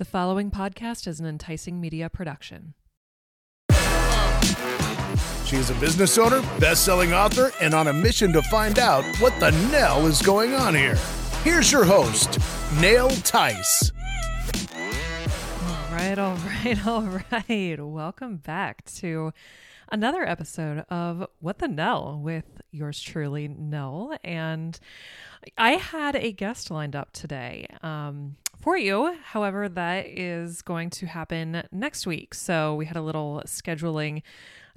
The following podcast is an enTICEing Media production. She is a business owner, best selling author, and on a mission to find out what the Nell is going on here. Here's your host, Nell Tice. All right, all right, all right. Welcome back to another episode of What the Nell with yours truly, Nell. And I had a guest lined up today um, for you. However, that is going to happen next week. So we had a little scheduling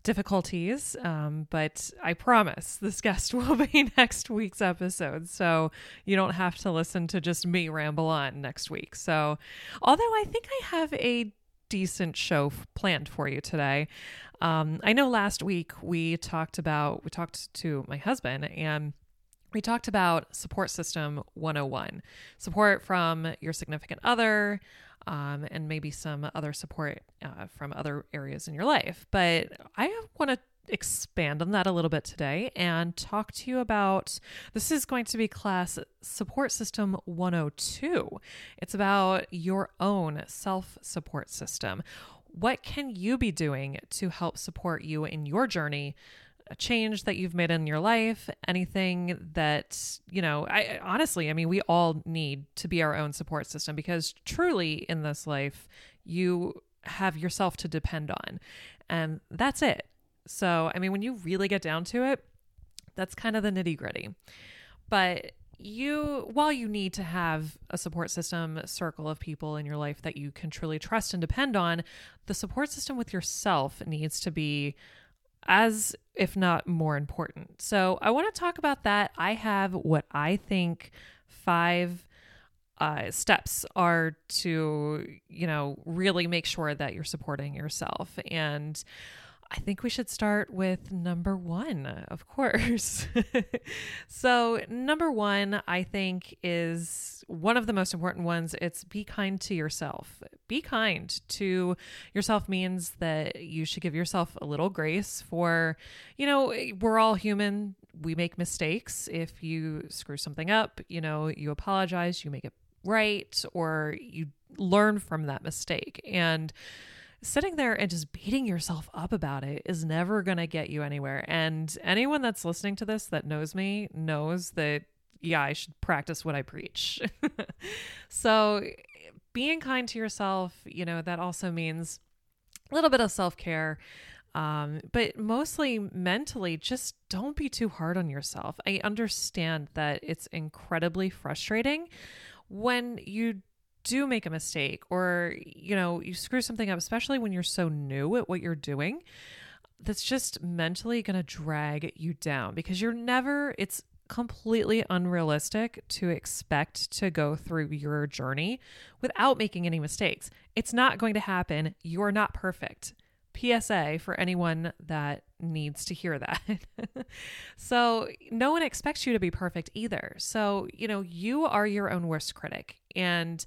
difficulties, um, but I promise this guest will be next week's episode. So you don't have to listen to just me ramble on next week. So, although I think I have a decent show f- planned for you today. Um, I know last week we talked about, we talked to my husband and we talked about support system 101 support from your significant other um, and maybe some other support uh, from other areas in your life. But I want to expand on that a little bit today and talk to you about this is going to be class support system 102. It's about your own self support system. What can you be doing to help support you in your journey a change that you've made in your life, anything that, you know, I honestly, I mean, we all need to be our own support system because truly in this life, you have yourself to depend on. And that's it. So, I mean, when you really get down to it, that's kind of the nitty gritty. But you, while you need to have a support system, circle of people in your life that you can truly trust and depend on, the support system with yourself needs to be as if not more important. So I want to talk about that. I have what I think five uh, steps are to, you know, really make sure that you're supporting yourself. And I think we should start with number one, of course. so, number one, I think, is one of the most important ones. It's be kind to yourself. Be kind to yourself means that you should give yourself a little grace for, you know, eh, we're all human. We make mistakes. If you screw something up, you know, you apologize, you make it right, or you learn from that mistake. And, sitting there and just beating yourself up about it is never going to get you anywhere. And anyone that's listening to this that knows me knows that, yeah, I should practice what I preach. so, being kind to yourself, you know, that also means a little bit of self care. Um, but mostly mentally, just don't be too hard on yourself. I understand that it's incredibly frustrating when you do make a mistake or you know you screw something up especially when you're so new at what you're doing that's just mentally going to drag you down because you're never it's completely unrealistic to expect to go through your journey without making any mistakes it's not going to happen you're not perfect PSA for anyone that needs to hear that. so, no one expects you to be perfect either. So, you know, you are your own worst critic. And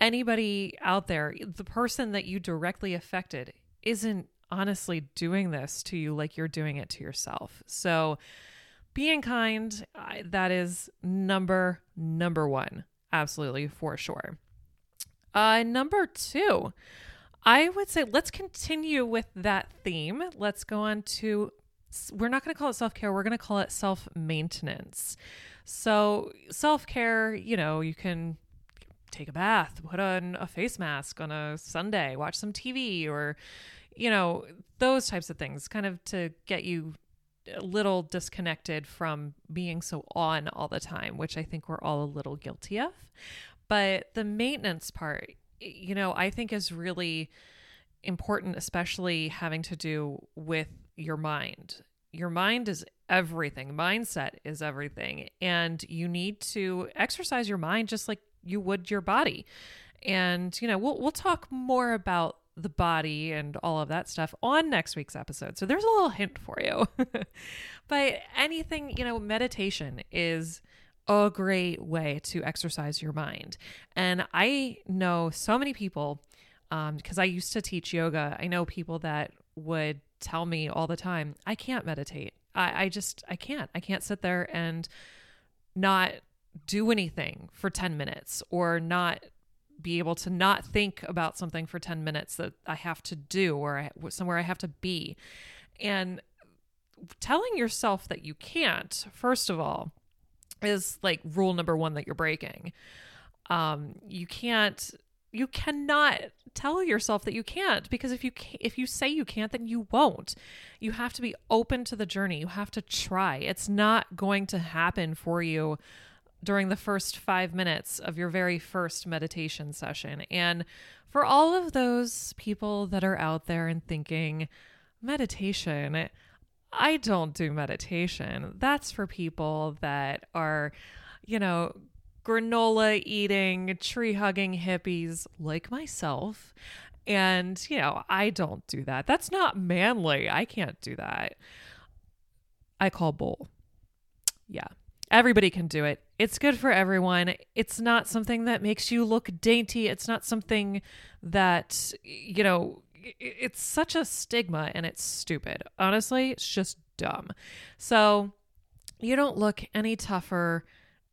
anybody out there, the person that you directly affected isn't honestly doing this to you like you're doing it to yourself. So, being kind, that is number number 1. Absolutely for sure. Uh number 2. I would say let's continue with that theme. Let's go on to we're not going to call it self-care, we're going to call it self-maintenance. So, self-care, you know, you can take a bath, put on a face mask on a Sunday, watch some TV, or, you know, those types of things, kind of to get you a little disconnected from being so on all the time, which I think we're all a little guilty of. But the maintenance part, you know, I think is really important, especially having to do with your mind. Your mind is everything, mindset is everything. And you need to exercise your mind just like you would your body. And, you know, we'll, we'll talk more about the body and all of that stuff on next week's episode. So there's a little hint for you. but anything, you know, meditation is a great way to exercise your mind. And I know so many people, because um, I used to teach yoga, I know people that would tell me all the time, I can't meditate. I, I just, I can't. I can't sit there and not do anything for 10 minutes or not be able to not think about something for 10 minutes that I have to do or I, somewhere I have to be. And telling yourself that you can't, first of all, is like rule number one that you're breaking. Um, you can't, you cannot tell yourself that you can't because if you if you say you can't, then you won't. You have to be open to the journey. You have to try. It's not going to happen for you during the first five minutes of your very first meditation session. And for all of those people that are out there and thinking, meditation, I don't do meditation. That's for people that are, you know, granola eating, tree hugging hippies like myself. And, you know, I don't do that. That's not manly. I can't do that. I call bull. Yeah. Everybody can do it. It's good for everyone. It's not something that makes you look dainty. It's not something that, you know, it's such a stigma and it's stupid. Honestly, it's just dumb. So you don't look any tougher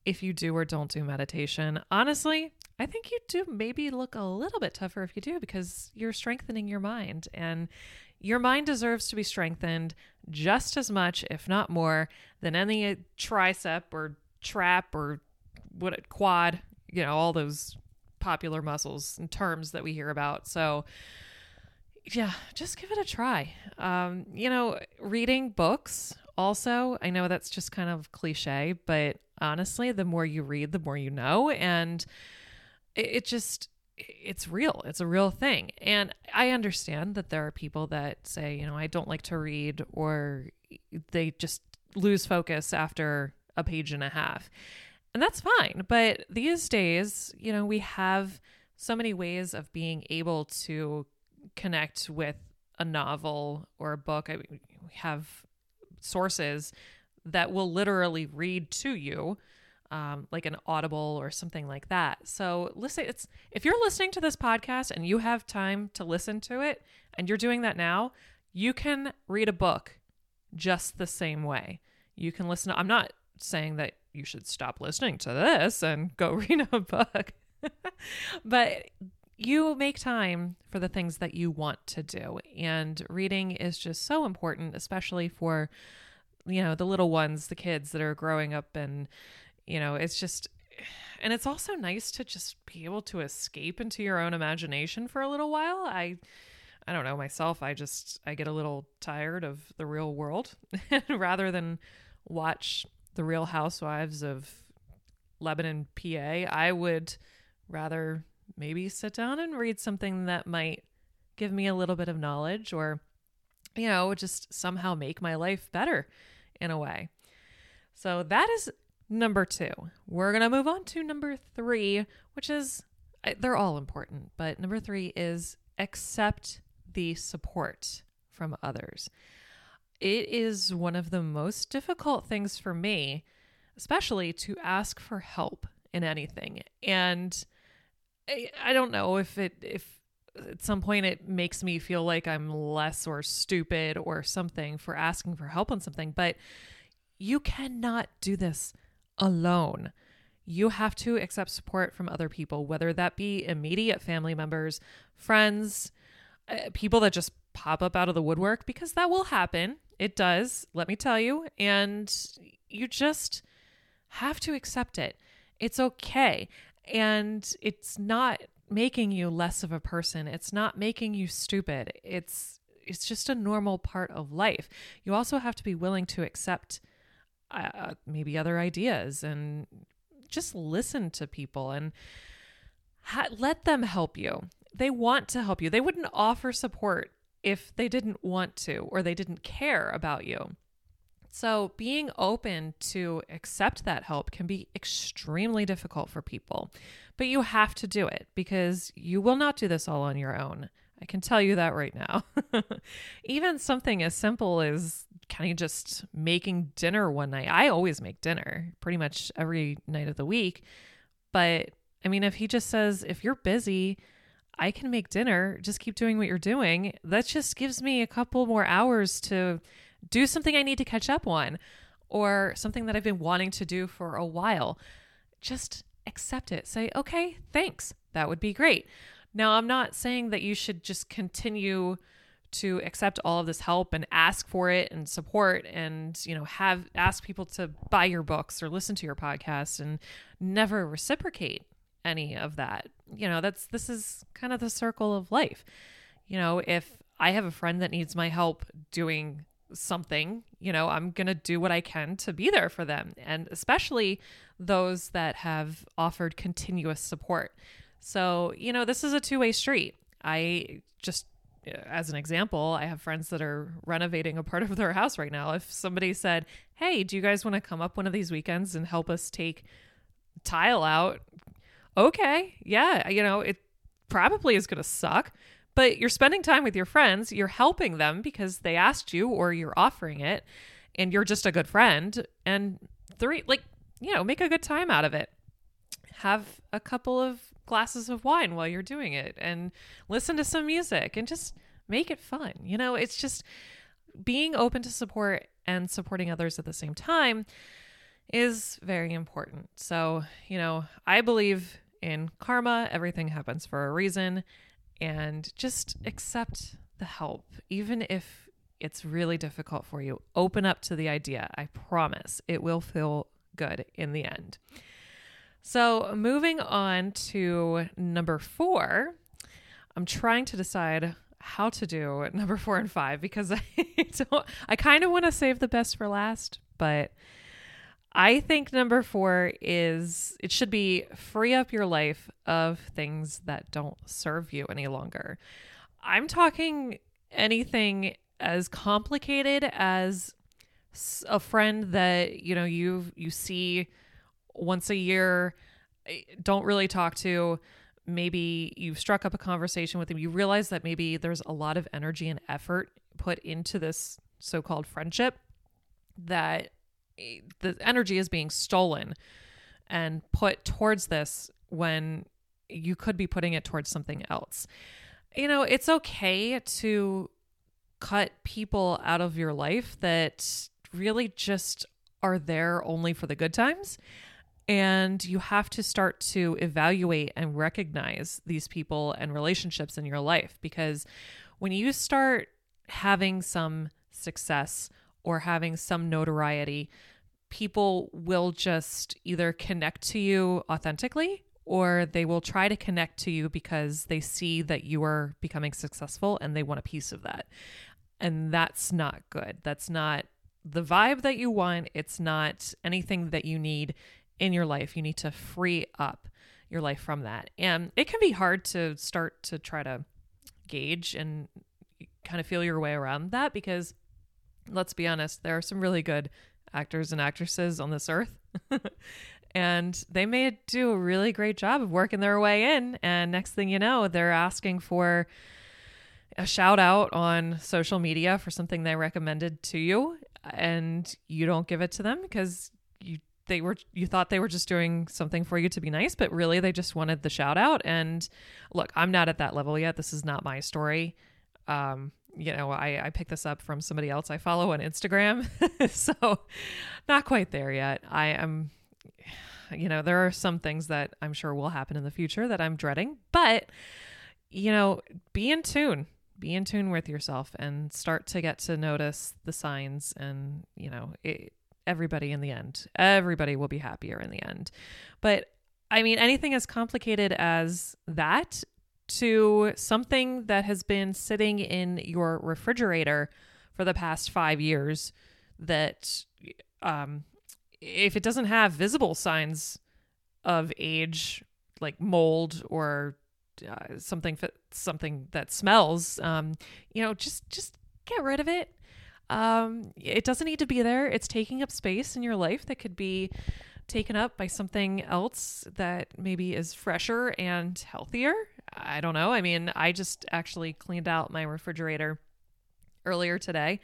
if you do or don't do meditation. Honestly, I think you do maybe look a little bit tougher if you do because you're strengthening your mind and your mind deserves to be strengthened just as much, if not more, than any tricep or trap or what quad, you know, all those popular muscles and terms that we hear about. So, yeah, just give it a try. Um, you know, reading books also, I know that's just kind of cliche, but honestly, the more you read, the more you know. And it, it just, it's real. It's a real thing. And I understand that there are people that say, you know, I don't like to read or they just lose focus after a page and a half. And that's fine. But these days, you know, we have so many ways of being able to connect with a novel or a book. I, we have sources that will literally read to you, um, like an Audible or something like that. So listen, it's if you're listening to this podcast and you have time to listen to it, and you're doing that now, you can read a book just the same way. You can listen. I'm not saying that you should stop listening to this and go read a book. but you make time for the things that you want to do. And reading is just so important, especially for, you know, the little ones, the kids that are growing up. And, you know, it's just, and it's also nice to just be able to escape into your own imagination for a little while. I, I don't know myself. I just, I get a little tired of the real world rather than watch the real housewives of Lebanon, PA. I would rather maybe sit down and read something that might give me a little bit of knowledge or, you know, just somehow make my life better in a way. So that is number two. We're going to move on to number three, which is they're all important, but number three is accept the support from others. It is one of the most difficult things for me, especially to ask for help in anything. And I, don't know if it if at some point it makes me feel like I'm less or stupid or something for asking for help on something, but you cannot do this alone. You have to accept support from other people, whether that be immediate family members, friends, uh, people that just pop up out of the woodwork, because that will happen. It does, let me tell you. And you just have to accept it. It's okay and it's not making you less of a person it's not making you stupid it's it's just a normal part of life you also have to be willing to accept uh, maybe other ideas and just listen to people and ha- let them help you they want to help you they wouldn't offer support if they didn't want to or they didn't care about you so, being open to accept that help can be extremely difficult for people, but you have to do it because you will not do this all on your own. I can tell you that right now. Even something as simple as kind of just making dinner one night. I always make dinner pretty much every night of the week. But I mean, if he just says, if you're busy, I can make dinner, just keep doing what you're doing, that just gives me a couple more hours to do something I need to catch up on or something that I've been wanting to do for a while. Just accept it. Say, okay, thanks. that would be great. Now, I'm not saying that you should just continue to accept all of this help and ask for it and support and you know have ask people to buy your books or listen to your podcast and never reciprocate any of that. You know that's this is kind of the circle of life. You know if i have a friend that needs my help doing something you know i'm going to do what i can to be there for them and especially those that have offered continuous support. So you know this is a two-way street. I just as an example, I have friends that are renovating a part of their house right now. If somebody said, Hey, do you guys want to come up one of these weekends and help us take tile out? Okay. Yeah. You know, it probably is going to suck, but you're spending time with your friends. You're helping them because they asked you or you're offering it and you're just a good friend. And three, like, you know, make a good time out of it. Have a couple of glasses of wine while you're doing it and listen to some music and just make it fun. You know, it's just being open to support and supporting others at the same time is very important. So, you know, I believe in karma, everything happens for a reason, and just accept the help, even if it's really difficult for you. Open up to the idea. I promise it will feel good in the end. So, moving on to number four, I'm trying to decide how to do number four and five because I don't, I kind of want to save the best for last, but I think number four is it should be free up your life of things that don't serve you any longer. I'm talking anything as complicated as a friend that you know you you see once a year, eh, don't really talk to. Maybe you've struck up a conversation with them. You realize that maybe there's a lot of energy and effort put into this so called friendship that eh, the energy is being stolen and put towards this when you could be putting it towards something else. You know, it's okay to cut people out of your life that really just are there only for the good times and you have to start to evaluate and recognize these people and relationships in your life because when you start having some success or having some notoriety, people will just either connect to you authentically or they will try to connect to you because they see that you are becoming successful and they want a piece of that. And that's not good. That's not the vibe that you want. It's not anything that you need in your life. You need to free up your life from that. And it can be hard to start to try to gauge and kind of feel your way around that because let's be honest, there are some really good actors and actresses on this earth. and they may do a really great job of working their way in. And next thing you know, they're asking for a shout out on social media for something they recommended to you. And you don't give it to them because they were you thought they were just doing something for you to be nice, but really they just wanted the shout out. And look, I'm not at that level yet. This is not my story. Um, you know, I, I picked this up from somebody else I follow on Instagram. so not quite there yet. I am you know, there are some things that I'm sure will happen in the future that I'm dreading, but you know, be in tune. Be in tune with yourself and start to get to notice the signs and, you know, it, everybody in the end. Everybody will be happier in the end. But I mean, anything as complicated as that to something that has been sitting in your refrigerator for the past five years that um, if it doesn't have visible signs of age like mold or uh, something something that smells um, you know just just get rid of it um, it doesn't need to be there. It's taking up space in your life that could be taken up by something else that maybe is fresher and healthier. I don't know. I mean, I just actually cleaned out my refrigerator earlier today.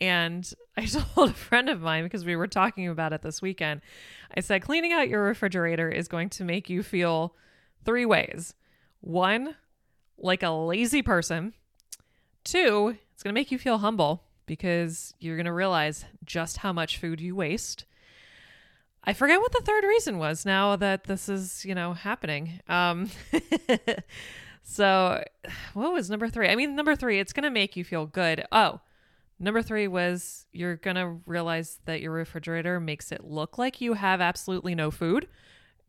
And I told a friend of mine because we were talking about it this weekend. I said, cleaning out your refrigerator is going to make you feel three ways. One, like a lazy person. Two, it's going to make you feel humble because you're going to realize just how much food you waste. I forget what the third reason was now that this is, you know, happening. Um, so, what was number three? I mean, number three, it's going to make you feel good. Oh, number three was you're going to realize that your refrigerator makes it look like you have absolutely no food,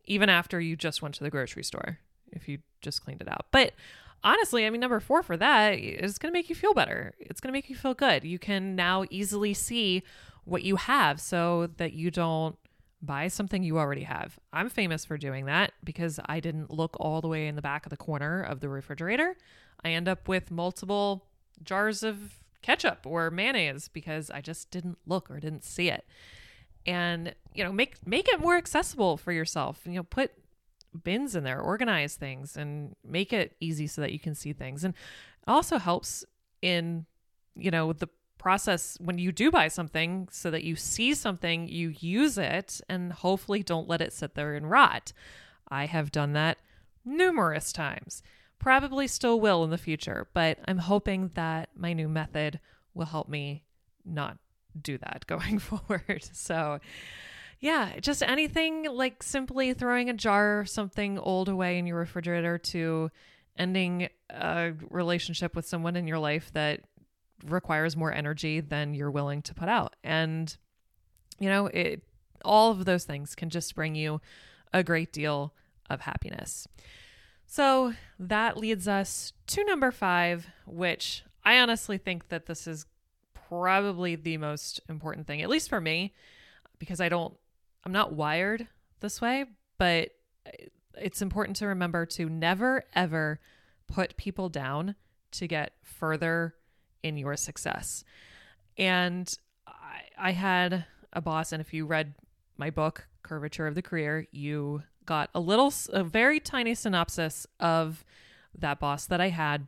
even after you just went to the grocery store, if you just cleaned it out. But honestly, I mean, number four for that is going to make you feel better. It's going to make you feel good. You can now easily see what you have so that you don't buy something you already have. I'm famous for doing that because I didn't look all the way in the back of the corner of the refrigerator. I end up with multiple jars of ketchup or mayonnaise because I just didn't look or didn't see it. And you know, make make it more accessible for yourself. You know, put bins in there, organize things and make it easy so that you can see things. And it also helps in you know, the process when you do buy something so that you see something, you use it, and hopefully don't let it sit there and rot. I have done that numerous times. Probably still will in the future, but I'm hoping that my new method will help me not do that going forward. So, yeah, just anything like simply throwing a jar something old away in your refrigerator to ending a relationship with someone in your life that requires more energy than you're willing to put out. And, you know, it all of those things can just bring you a great deal of happiness. So that leads us to number five, which I honestly think that this is probably the most important thing, at least for me, because I don't, I'm not wired this way, but it's important to remember to never, ever put people down to get further in your success. And I, I had a boss, and if you read my book, Curvature of the Career, you got a little, a very tiny synopsis of that boss that I had.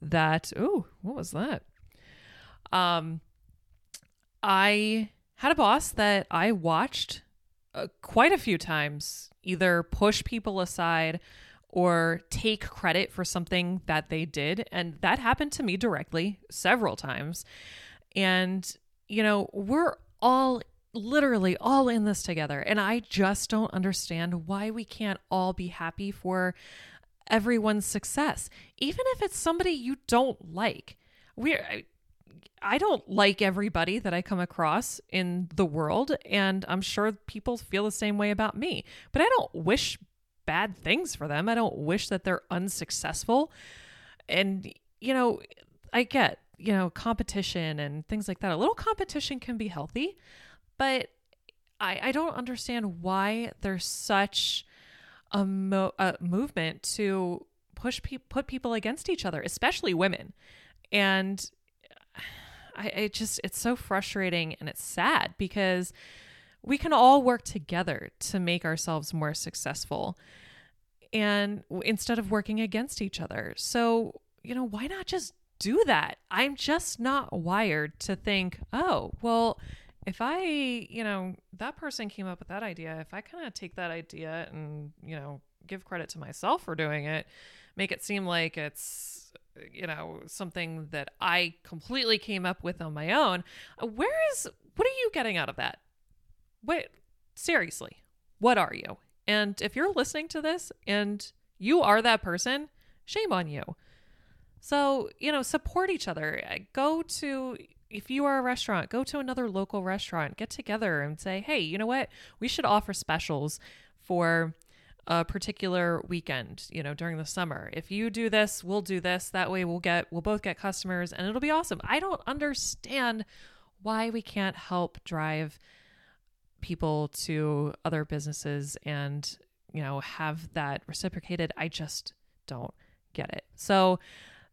That, oh, what was that? Um, I had a boss that I watched uh, quite a few times either push people aside or take credit for something that they did. And that happened to me directly several times. And, you know, we're all literally all in this together. And I just don't understand why we can't all be happy for everyone's success, even if it's somebody you don't like. We're, I don't like everybody that I come across in the world, and I'm sure people feel the same way about me. But I don't wish bad things for them. I don't wish that they're unsuccessful. And, you know, I get, you know, competition and things like that. A little competition can be healthy, but I, I don't understand why there's such a, mo- a movement to push pe- put people against each other, especially women. And I, I just, it's so frustrating and it's sad because we can all work together to make ourselves more successful and instead of working against each other. So, you know, why not just do that? I'm just not wired to think, oh, well, if I, you know, that person came up with that idea, if I kind of take that idea and, you know, give credit to myself for doing it, make it seem like it's, you know, something that I completely came up with on my own, uh, where is, what are you getting out of that? Wait, seriously, what are you? And if you're listening to this and you are that person, shame on you. So, you know, support each other. Uh, go to, if you are a restaurant, go to another local restaurant, get together and say, hey, you know what? We should offer specials for a particular weekend, you know, during the summer. If you do this, we'll do this. That way we'll get, we'll both get customers and it'll be awesome. I don't understand why we can't help drive people to other businesses and, you know, have that reciprocated. I just don't get it. So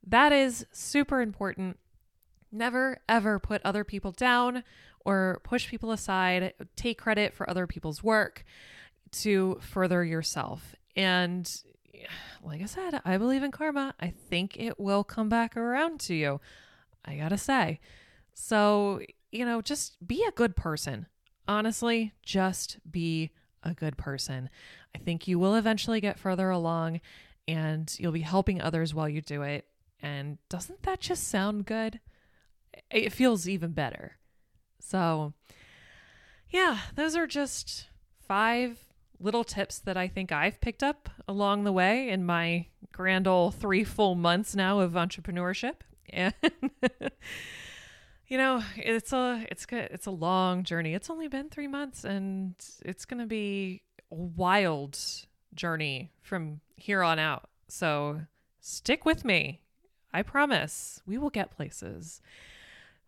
that is super important. Never ever put other people down or push people aside. Take credit for other people's work to further yourself. And like I said, I believe in karma. I think it will come back around to you. I gotta say. So, you know, just be a good person honestly, just be a good person. I think you will eventually get further along and you'll be helping others while you do it. And doesn't that just sound good? It feels even better. So, yeah, those are just five little tips that I think I've picked up along the way in my grand old three full months now of entrepreneurship. And you know, it's a it's good it's a long journey. It's only been three months and it's gonna be a wild journey from here on out. So stick with me. I promise we will get places.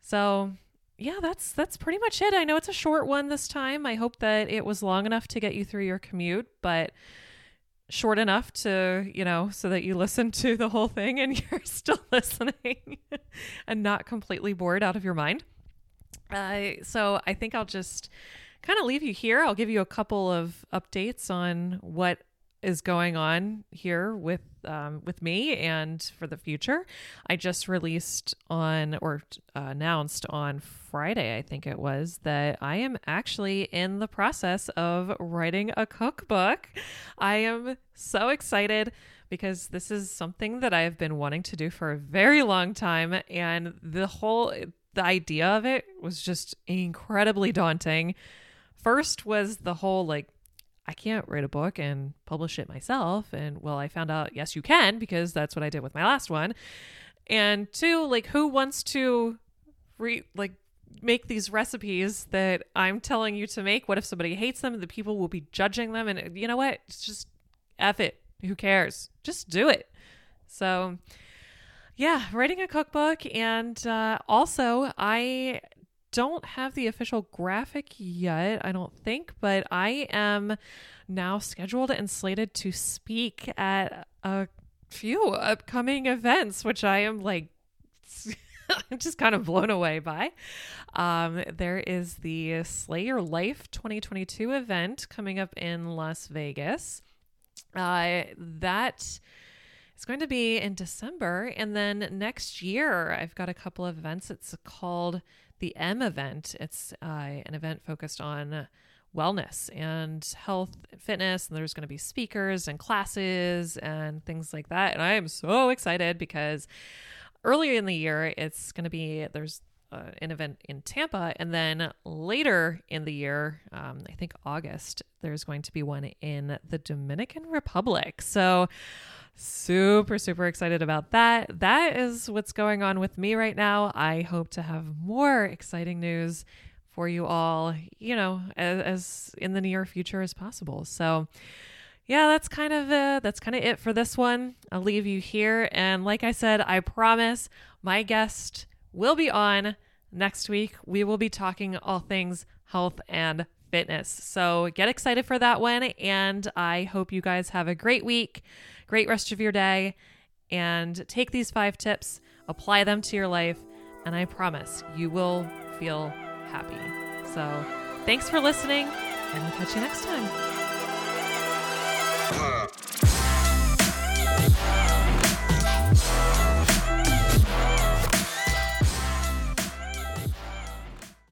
So yeah, that's that's pretty much it. I know it's a short one this time. I hope that it was long enough to get you through your commute, but short enough to, you know, so that you listen to the whole thing and you're still listening and not completely bored out of your mind. Uh, so I think I'll just kind of leave you here. I'll give you a couple of updates on what is going on here with um, with me and for the future. I just released on or uh, announced on Friday, I think it was, that I am actually in the process of writing a cookbook. I am so excited because this is something that I've been wanting to do for a very long time, and the whole the idea of it was just incredibly daunting. First was the whole like I can't write a book and publish it myself. And well, I found out, yes, you can, because that's what I did with my last one. And two, like, who wants to re like make these recipes that I'm telling you to make? What if somebody hates them? The people will be judging them. And you know what? It's just F it. Who cares? Just do it. So, yeah, writing a cookbook. And uh, also, I don't have the official graphic yet, I don't think, but I am now scheduled and slated to speak at a few upcoming events, which I am like I'm just kind of blown away by. Um, there is the Slayer Life 2022 event coming up in Las Vegas. Uh, that is going to be in December. And then next year, I've got a couple of events. It's called the M event. It's uh, an event focused on wellness and health and fitness and there's going to be speakers and classes and things like that. And i am so excited because earlier in the year it's going to be there's uh, an event in tampa. And then later in the year um, i think august there's going to be one in the dominican republic. So Super, super excited about that. That is what's going on with me right now. I hope to have more exciting news for you all, you know, as, as in the near future as possible. So, yeah, that's kind of uh, that's kind of it for this one. I'll leave you here, and like I said, I promise my guest will be on next week. We will be talking all things health and fitness. So get excited for that one, and I hope you guys have a great week great rest of your day and take these five tips, apply them to your life, and I promise you will feel happy. So, thanks for listening, and we'll catch you next time.